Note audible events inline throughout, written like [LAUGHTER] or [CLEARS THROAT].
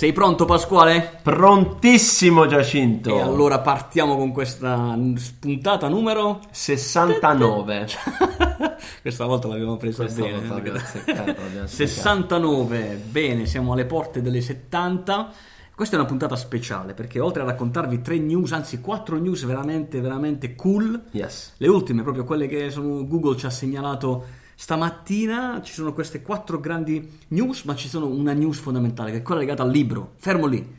Sei pronto Pasquale? Prontissimo Giacinto. E allora partiamo con questa puntata numero 69. [LAUGHS] Questa volta l'abbiamo presa Questa bene. volta l'abbiamo azzeccata. [LAUGHS] 69, bene, siamo alle porte delle 70. Questa è una puntata speciale perché oltre a raccontarvi tre news, anzi quattro news veramente, veramente cool, Yes. le ultime, proprio quelle che sono- Google ci ha segnalato stamattina, ci sono queste quattro grandi news, ma ci sono una news fondamentale che è quella legata al libro. Fermo lì.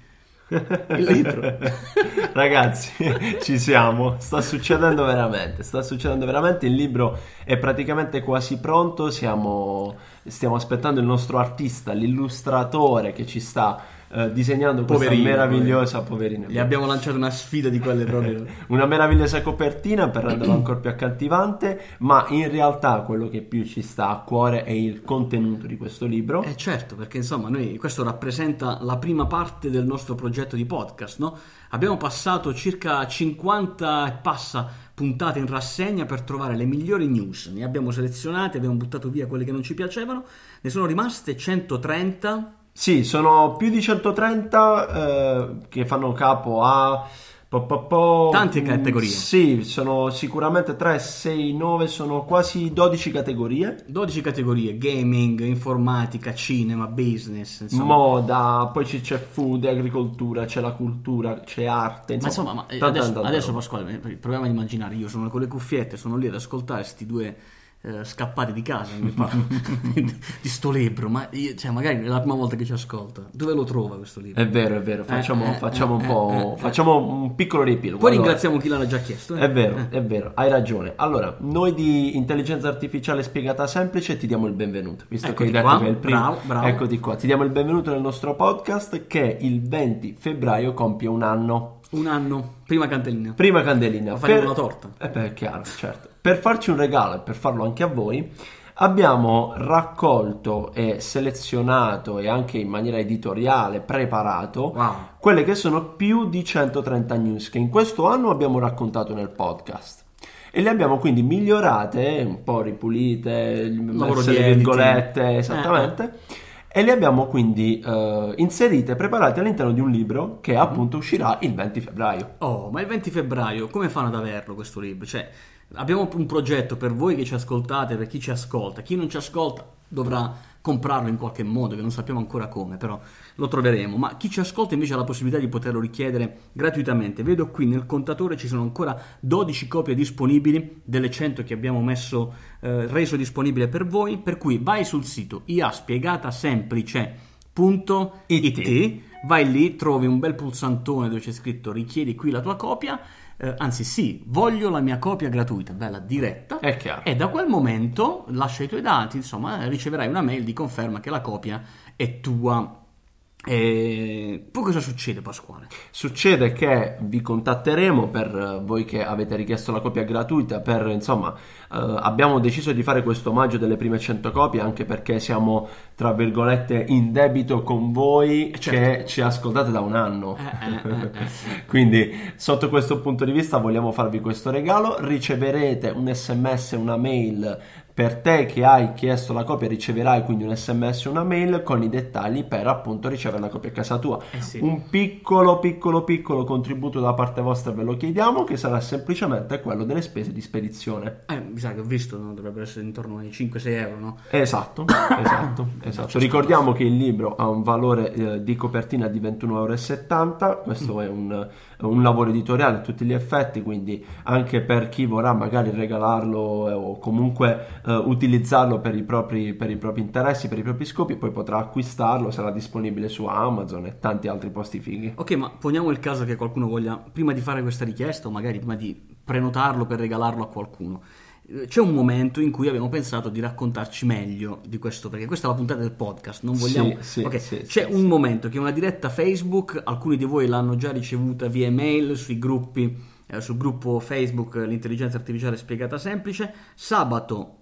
Il libro. [LAUGHS] Ragazzi, [LAUGHS] ci siamo. Sta succedendo veramente. Sta succedendo veramente. Il libro è praticamente quasi pronto. Siamo, stiamo aspettando il nostro artista, l'illustratore che ci sta eh, disegnando questa Poverino, meravigliosa poverina. Gli abbiamo lanciato una sfida di quelle proprio. [LAUGHS] Una meravigliosa copertina per renderlo ancora più accattivante, ma in realtà quello che più ci sta a cuore è il contenuto di questo libro. Eh certo, perché insomma noi questo rappresenta la prima parte del nostro progetto di podcast, no? Abbiamo passato circa 50 e passa puntate in rassegna per trovare le migliori news. Ne abbiamo selezionate, abbiamo buttato via quelle che non ci piacevano, ne sono rimaste 130. Sì, sono più di 130 eh, che fanno capo a... po- po- po- Tante mm, categorie. Sì, sono sicuramente 3, 6, 9, sono quasi 12 categorie. 12 categorie, gaming, informatica, cinema, business, insomma. Moda, poi ci- c'è food, agricoltura, c'è la cultura, c'è arte. Ma insomma, ma eh, tanta, adesso, adesso. Pasquale, proviamo ad immaginare, io sono con le cuffiette, sono lì ad ascoltare sti due eh, scappati di casa mi parlano [LAUGHS] di sto libro, ma io- cioè, magari è la prima volta che ci ascolta. Dove lo trova questo libro? È vero, è vero, facciamo, Eh, eh, facciamo un eh, po'... eh, eh. facciamo un piccolo riepilogo. Poi Allora, ringraziamo chi l'ha già chiesto. eh. È vero, Eh. è vero, hai ragione. Allora, noi di intelligenza artificiale spiegata semplice ti diamo il benvenuto, visto Eccoti che hai detto qua, che è il primo. bravo, bravo. Eccoti qua, ti diamo il benvenuto nel nostro podcast che il 20 febbraio compie un anno. Un anno, prima candelina. Prima candelina. Ma faremo una torta. Eh beh, chiaro, certo. Per farci un regalo e per farlo anche a voi, abbiamo raccolto e selezionato e anche in maniera editoriale preparato Wow. quelle che sono più di 130 news che in questo anno abbiamo raccontato nel podcast. E le abbiamo quindi migliorate, un po' ripulite, messe le virgolette, esattamente. E le abbiamo quindi eh, inserite, preparate all'interno di un libro che appunto uscirà il 20 febbraio. Oh, ma il 20 febbraio come fanno ad averlo questo libro? Cioè, abbiamo un progetto per voi che ci ascoltate, per chi ci ascolta. Chi non ci ascolta dovrà comprarlo in qualche modo, che non sappiamo ancora come, però lo troveremo. Ma chi ci ascolta invece ha la possibilità di poterlo richiedere gratuitamente. Vedo qui nel contatore ci sono ancora 12 copie disponibili delle 100 che abbiamo messo, eh, reso disponibile per voi. Per cui vai sul sito iaspiegatasemplice.it vai lì, trovi un bel pulsantone dove c'è scritto richiedi qui la tua copia, eh, anzi sì, voglio la mia copia gratuita, bella diretta, È chiaro. e da quel momento lascia i tuoi dati, insomma, riceverai una mail di conferma che la copia è tua. E poi cosa succede Pasquale? Succede che vi contatteremo per eh, voi che avete richiesto la copia gratuita per insomma eh, abbiamo deciso di fare questo omaggio delle prime 100 copie anche perché siamo tra virgolette in debito con voi certo. che ci ascoltate da un anno. Eh, eh, eh, eh. [LAUGHS] Quindi sotto questo punto di vista vogliamo farvi questo regalo, riceverete un sms, una mail per te che hai chiesto la copia riceverai quindi un sms, una mail con i dettagli per appunto ricevere la copia a casa tua. Eh sì. Un piccolo, piccolo, piccolo contributo da parte vostra ve lo chiediamo, che sarà semplicemente quello delle spese di spedizione. Eh, mi sa che ho visto, no? dovrebbero essere intorno ai 5-6 euro, no? Esatto, esatto, [COUGHS] esatto. Ricordiamo che il libro ha un valore eh, di copertina di 21,70 euro, questo è un, un lavoro editoriale a tutti gli effetti, quindi anche per chi vorrà magari regalarlo eh, o comunque eh, utilizzarlo per i, propri, per i propri interessi, per i propri scopi, poi potrà acquistarlo, sarà disponibile su Amazon e tanti altri posti fighi. Ok, ma poniamo il caso che qualcuno voglia, prima di fare questa richiesta o magari prima di prenotarlo per regalarlo a qualcuno, c'è un momento in cui abbiamo pensato di raccontarci meglio di questo, perché questa è la puntata del podcast, non vogliamo... Sì, sì, Ok, sì, c'è un momento che è una diretta Facebook, alcuni di voi l'hanno già ricevuta via email sui gruppi, eh, sul gruppo Facebook eh, L'intelligenza artificiale spiegata semplice, sabato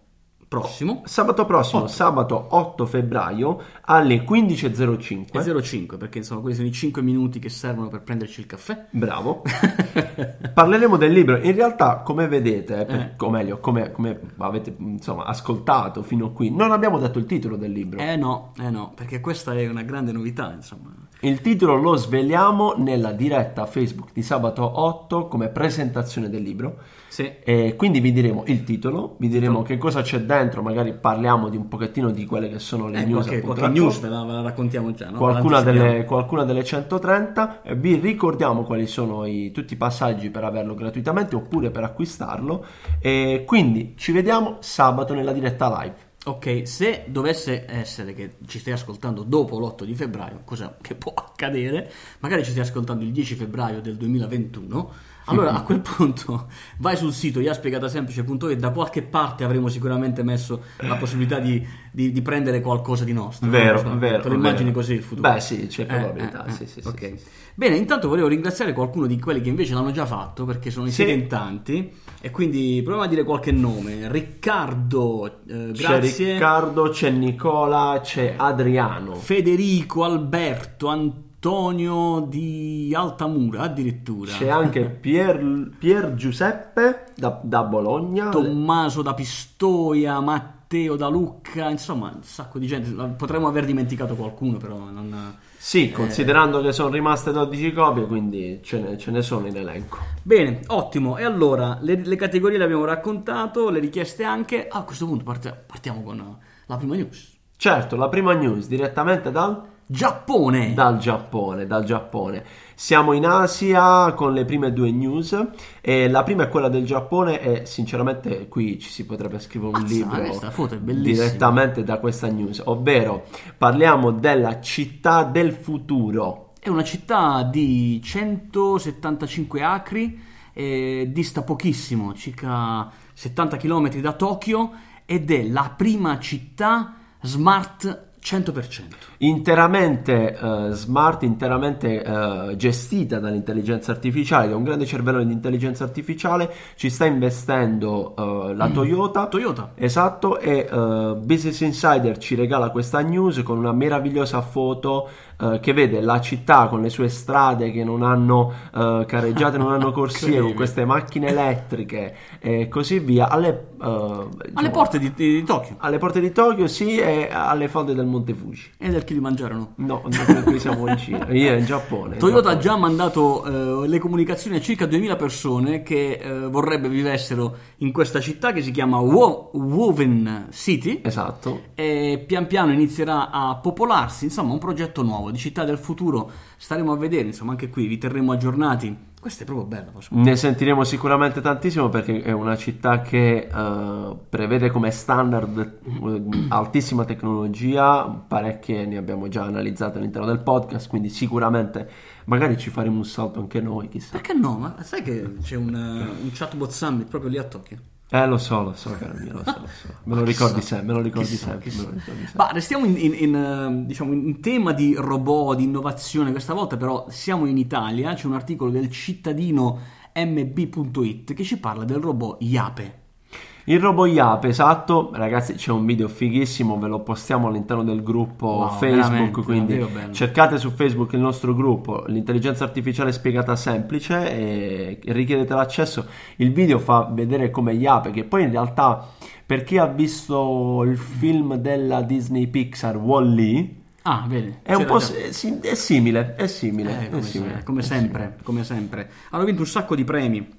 prossimo. Sabato prossimo, Otto. sabato 8 febbraio alle 15.05. È 05 perché insomma questi sono i 5 minuti che servono per prenderci il caffè. Bravo. [LAUGHS] Parleremo del libro. In realtà, come vedete, per- Eh. o meglio, come, come avete insomma, ascoltato fino qui, non abbiamo detto il titolo del libro. Eh no, eh no, perché questa è una grande novità, insomma. Il titolo lo sveliamo nella diretta Facebook di sabato 8 come presentazione del libro. Sì. E quindi vi diremo il titolo, vi diremo che cosa c'è dentro, magari parliamo di un pochettino di quelle che sono le Eh, news. qualche, qualche news ve la, ve la raccontiamo già, no? Qualcuna delle, qualcuna delle 130, eh, vi ricordiamo quali sono i- tutti i passaggi per averlo gratuitamente oppure per acquistarlo. E quindi ci vediamo sabato nella diretta live. Ok, se dovesse essere che ci stai ascoltando dopo l'8 di febbraio, cosa che può accadere, magari ci stai ascoltando il 10 febbraio del 2021, allora a [LAUGHS] quel punto vai sul sito iaspiegatasemplice.it, da qualche parte avremo sicuramente messo la possibilità di, di- di prendere qualcosa di nostro. Vero, no? vero, Te lo immagini così il futuro? Beh, sì, c'è Eh, probabilità, eh, eh, sì, sì, ok. sì. Bene, intanto volevo ringraziare qualcuno di quelli che invece l'hanno già fatto, perché sono Sì. siete in tanti, e quindi proviamo a dire qualche nome. Riccardo, eh, C'è grazie. Riccardo, c'è Nicola, c'è Adriano. Federico, Alberto, Antonio di Altamura addirittura. C'è anche Pier, Pier Giuseppe da, da Bologna. Tommaso da Pistoia, Matteo da Lucca, insomma un sacco di gente. Potremmo aver dimenticato qualcuno però non... Sì, considerando che sono rimaste 12 copie, quindi ce ne, ce ne sono in elenco. Bene, ottimo. E allora le, le categorie le abbiamo raccontato, le richieste anche. A questo punto parte- partiamo con la prima news. Certo, la prima news direttamente dal, Giappone. dal Giappone, dal Giappone. Siamo in Asia con le prime due news e la prima è quella del Giappone e sinceramente qui ci si potrebbe scrivere un Mazza, libro questa foto è bellissima. direttamente da questa news, ovvero parliamo della città del futuro. È una città di 175 acri, eh, dista pochissimo, circa 70 km da Tokyo, ed è la prima città smart 100%. interamente eh, smart, interamente eh, gestita dall'intelligenza artificiale, da un grande cervello di intelligenza artificiale, ci sta investendo eh, la Toyota. Toyota. Esatto, e Business Insider ci regala questa news con una meravigliosa foto che vede la città con le sue strade che non hanno careggiate, non hanno [LAUGHS] corsie, con queste macchine elettriche e così via, alle, eh, Alle diciamo, porte di, di Tokyo alle porte di Tokyo, sì, e alle falde del Monte Fuji. e del Kilimangiaro. no? No, noi qui siamo in Cina, [LAUGHS] io in Giappone. in Toyota ha Giappone. già mandato eh, le comunicazioni a circa 2000 persone che eh, vorrebbe vivessero in questa città che si chiama Wo- Woven City. Esatto. e pian piano inizierà a popolarsi, insomma un progetto nuovo di città del futuro, staremo a vedere, insomma anche qui vi terremo aggiornati. Questa è proprio bella, Ne sentiremo sicuramente tantissimo perché è una città che eh, prevede come standard eh, altissima tecnologia, parecchie ne abbiamo già analizzate all'interno del podcast, quindi sicuramente magari ci faremo un salto anche noi, chissà. Perché no? Ma sai che c'è un, eh, un chatbot summit proprio lì a Tokyo? Eh, lo so, lo so, caro mio, lo so, lo so. Me lo [LAUGHS] ricordi sempre, me lo ricordi Chissà, sempre, chissà. me lo ricordi sempre. Ma restiamo in, in- in, eh, diciamo, in tema di robot, di innovazione, questa volta però siamo in Italia, c'è un articolo del cittadino mb.it che ci parla del robot Yape. Il robot Yape, esatto, ragazzi c'è un video fighissimo, ve lo postiamo all'interno del gruppo Wow, Facebook, quindi cercate su Facebook il nostro gruppo, l'intelligenza artificiale spiegata semplice e richiedete l'accesso. Il video fa vedere come Yape, che poi in realtà per chi ha visto il film della Disney Pixar Wall-E, Ah, vedi. è si- è simile, è simile, Eh, è come, simile. come è sempre, come sempre. Hanno vinto un sacco di premi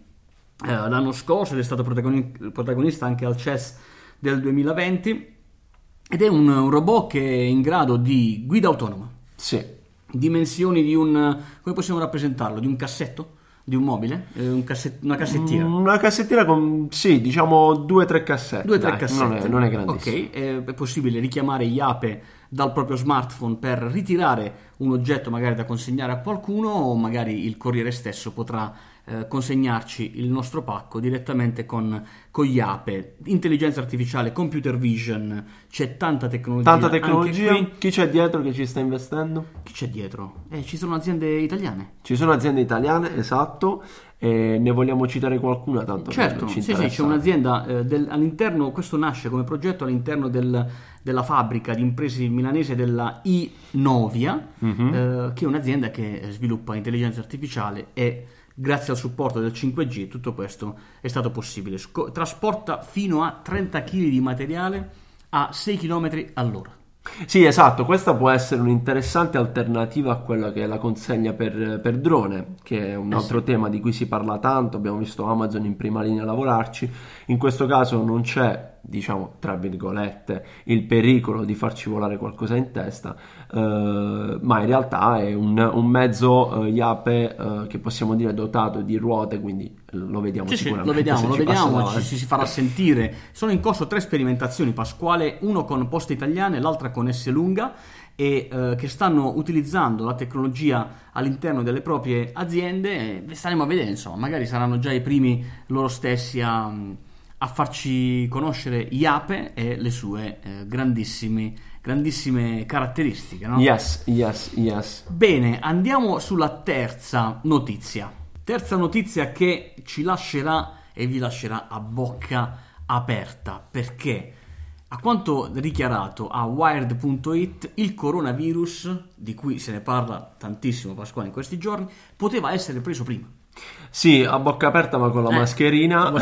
l'anno scorso ed è stato protagoni- protagonista anche al CES del 2020 ed è un, un robot che è in grado di guida autonoma, Sì. dimensioni di un, come possiamo rappresentarlo, di un cassetto, di un mobile, Eh, un casset- una cassettiera. Una cassettiera con, sì, diciamo due o tre cassette. Due o tre cassette. Non è, non è grandissimo. Ok, eh, è possibile richiamare Iape dal proprio smartphone per ritirare un oggetto magari da consegnare a qualcuno o magari il corriere stesso potrà eh, consegnarci il nostro pacco direttamente con, con gli APE, intelligenza artificiale, computer vision, c'è tanta tecnologia. Tanta tecnologia, chi c'è dietro che ci sta investendo? Chi c'è dietro? Eh, ci sono aziende italiane. Ci sono aziende italiane, esatto. E ne vogliamo citare qualcuna tanto certo ci sì, sì, c'è un'azienda eh, del, all'interno questo nasce come progetto all'interno del, della fabbrica di imprese milanese della iNovia mm-hmm. eh, che è un'azienda che sviluppa intelligenza artificiale e grazie al supporto del 5G tutto questo è stato possibile. Sco- trasporta fino a 30 kg di materiale a 6 km all'ora. Sì, esatto, questa può essere un'interessante alternativa a quella che è la consegna per, per drone, che è un altro eh sì. tema di cui si parla tanto, abbiamo visto Amazon in prima linea lavorarci, in questo caso non c'è diciamo tra virgolette il pericolo di farci volare qualcosa in testa eh, ma in realtà è un, un mezzo eh, Iape eh, che possiamo dire dotato di ruote quindi lo vediamo sì, sicuramente sì, lo vediamo, [LAUGHS] lo vediamo ci, ci, si farà sentire. Sono in corso tre sperimentazioni Pasquale uno con poste italiane l'altra con S lunga e eh, che stanno utilizzando la tecnologia all'interno delle proprie aziende staremo a vedere insomma magari saranno già i primi loro stessi a a farci conoscere Iape e le sue eh, grandissime, grandissime caratteristiche. No? Yes, yes, yes. Bene, andiamo sulla terza notizia. Terza notizia che ci lascerà e vi lascerà a bocca aperta perché a quanto dichiarato a Wired.it, il coronavirus, di cui se ne parla tantissimo Pasquale in questi giorni, poteva essere preso prima. Sì, a bocca aperta ma con la eh. mascherina. [LAUGHS]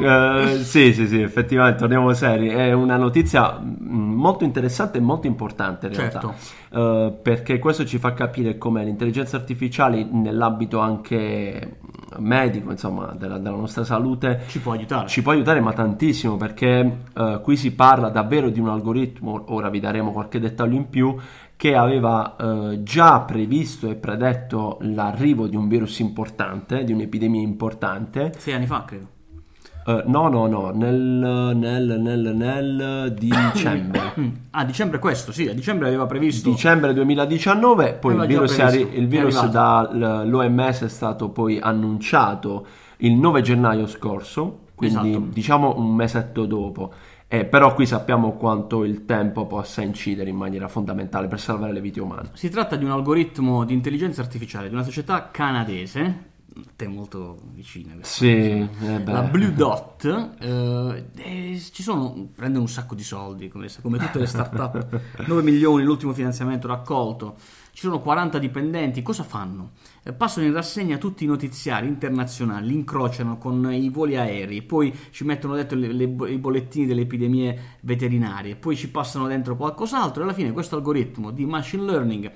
uh, [LAUGHS] sì, sì, sì, effettivamente, torniamo seri. È una notizia mm, molto interessante e molto importante in realtà. Certo. Uh, perché questo ci fa capire come l'intelligenza artificiale nell'ambito anche medico, insomma, della, della, nostra salute ci può aiutare. Ci può aiutare, ma tantissimo, perché uh, qui si parla davvero di un algoritmo, ora vi daremo qualche dettaglio in più, che aveva eh, già previsto e predetto l'arrivo di un virus importante, di un'epidemia importante. Sei anni fa, credo. Uh, no, no, no, nel, nel, nel, nel dicembre. [COUGHS] ah, dicembre questo, sì, a dicembre aveva previsto. Dicembre 2019, poi il virus, arri- il virus dall'OMS è stato poi annunciato il 9 gennaio scorso, quindi esatto. diciamo un mesetto dopo. Eh, però qui sappiamo quanto il tempo possa incidere in maniera fondamentale per salvare le vite umane. Si tratta di un algoritmo di intelligenza artificiale di una società canadese, te molto vicina. Sì, eh la Blue Dot, eh, ci sono, prende un sacco di soldi, come, come tutte le start-up, [LAUGHS] 9 milioni l'ultimo finanziamento raccolto ci sono 40 dipendenti, cosa fanno? Eh, passano in rassegna tutti i notiziari internazionali, li incrociano con i voli aerei, poi ci mettono dentro le, le, i bollettini delle epidemie veterinarie, poi ci passano dentro qualcos'altro e alla fine questo algoritmo di machine learning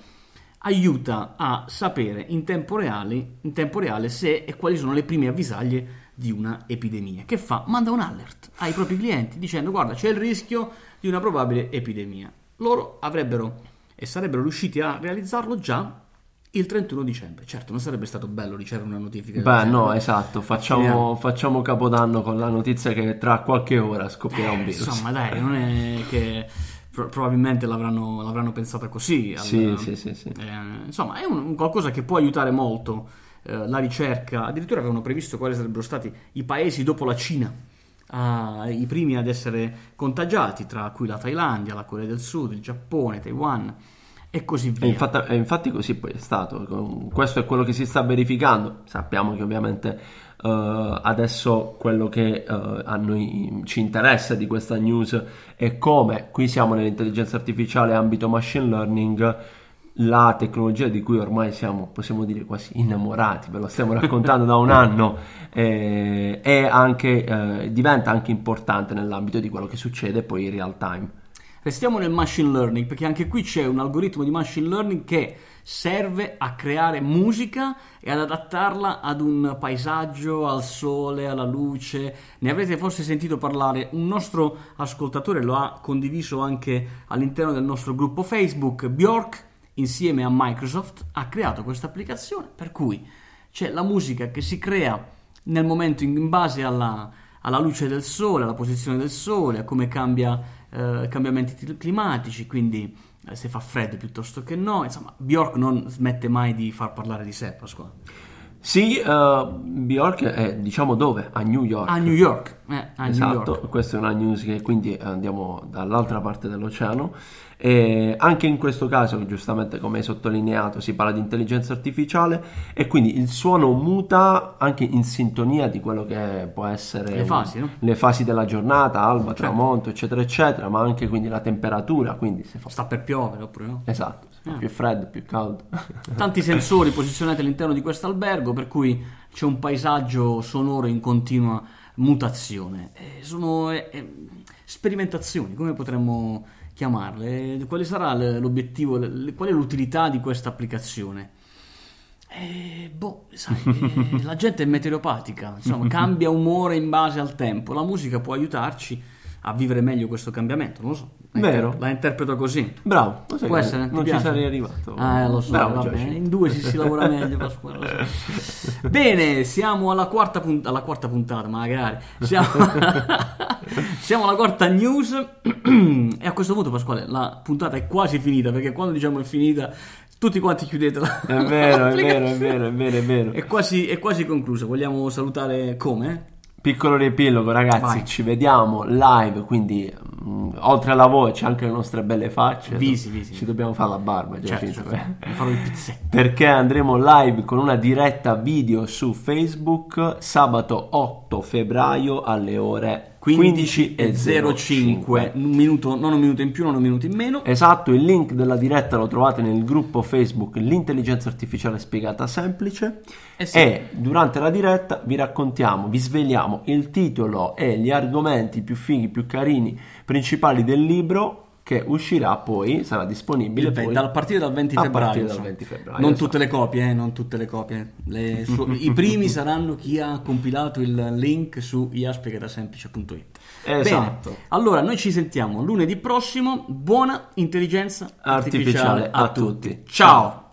aiuta a sapere in tempo reale, in tempo reale se e quali sono le prime avvisaglie di una epidemia. Che fa? Manda un alert ai propri clienti dicendo guarda c'è il rischio di una probabile epidemia. Loro avrebbero e sarebbero riusciti a realizzarlo già il 31 dicembre. Certo, non sarebbe stato bello ricevere una notifica. Beh, no, esatto. Facciamo, facciamo, capodanno con la notizia che tra qualche ora scoppierà eh, un virus. Insomma, dai, non è che probabilmente l'avranno, l'avranno pensata così. Al, sì, sì, sì, sì. Eh, insomma, è un, un qualcosa che può aiutare molto eh, la ricerca. Addirittura avevano previsto quali sarebbero stati i paesi dopo la Cina ah, i primi ad essere contagiati, tra cui la Thailandia, la Corea del Sud, il Giappone, Taiwan e così via. E infatti, e infatti così poi è stato. Questo è quello che si sta verificando. Sappiamo che ovviamente uh, adesso quello che uh, a noi ci interessa di questa news è come qui siamo nell'intelligenza artificiale ambito machine learning la tecnologia di cui ormai siamo, possiamo dire, quasi innamorati, ve lo stiamo [LAUGHS] raccontando da un anno, eh, anche, eh, diventa anche importante nell'ambito di quello che succede poi in real time. Restiamo nel machine learning perché anche qui c'è un algoritmo di machine learning che serve a creare musica e ad adattarla ad un paesaggio, al sole, alla luce. Ne avrete forse sentito parlare, un nostro ascoltatore lo ha condiviso anche all'interno del nostro gruppo Facebook, Bjork insieme a Microsoft ha creato questa applicazione per cui c'è la musica che si crea nel momento in, base alla, alla luce del sole, alla posizione del sole, a come cambia eh, cambiamenti climatici, quindi eh, se fa freddo piuttosto che no. Insomma, Bjork non smette mai di far parlare di sé, Pasquale. Sì, uh, Bjork è diciamo dove? A New York. A New York. Eh, a esatto, New York. questa è una news che quindi andiamo dall'altra parte dell'oceano. E anche in questo caso, giustamente come hai sottolineato, si parla di intelligenza artificiale e quindi il suono muta anche in sintonia di quello che può essere le fasi, no? le fasi della giornata, alba, certo. tramonto, eccetera, eccetera, ma anche quindi la temperatura. Quindi fa... Sta per piovere oppure no? Esatto, ah. più freddo, più caldo. Tanti sensori posizionati all'interno di questo albergo, per cui c'è un paesaggio sonoro in continua mutazione. Eh, sono eh, eh, sperimentazioni, come potremmo chiamarle? Quale sarà l'obiettivo, qual è l'utilità di questa applicazione? Eh, boh, sai, eh, [LAUGHS] la gente è meteoropatica, insomma, cambia umore in base al tempo. La musica può aiutarci a vivere meglio questo cambiamento, non lo so. Vero. La interpreto così. Bravo. Può essere, non ci sarei arrivato. Ah, lo so, Bravo, vabbè, in due si, si lavora meglio. Pasquale, so. [LAUGHS] Bene, siamo alla quarta, punt- alla quarta puntata, magari. Siamo... [LAUGHS] [LAUGHS] siamo alla quarta news [CLEARS THROAT] e a questo punto, Pasquale, la puntata è quasi finita perché quando diciamo è finita tutti quanti chiudetela. È vero, è vero, è vero, è vero, è vero. È quasi, è quasi conclusa. Vogliamo salutare come? Piccolo riepilogo, ragazzi, Vai. ci vediamo live, quindi mh, mm, oltre alla voce, anche le nostre belle facce. Visi, visi. Ci dobbiamo fare la barba, già certo, certo. farò il pizzetto. Perché andremo live con una diretta video su Facebook sabato 8 febbraio alle ore 15 e 05 un minuto, non un minuto in più non un minuto in meno. Esatto il link della diretta lo trovate nel gruppo facebook l'intelligenza artificiale spiegata semplice. Eh sì. e durante la diretta vi raccontiamo vi sveliamo il titolo e gli argomenti più fighi più carini principali del libro che uscirà poi, sarà disponibile poi, dal partire dal 20 febbraio. Dal 20 febbraio non esatto. tutte le copie, eh, non tutte le copie. Le su- [LAUGHS] I primi saranno chi ha compilato il link su iaspiegatasemplice.it. Esatto. Bene, allora noi ci sentiamo lunedì prossimo. Buona intelligenza artificiale, artificiale a, a tutti. tutti. Ciao.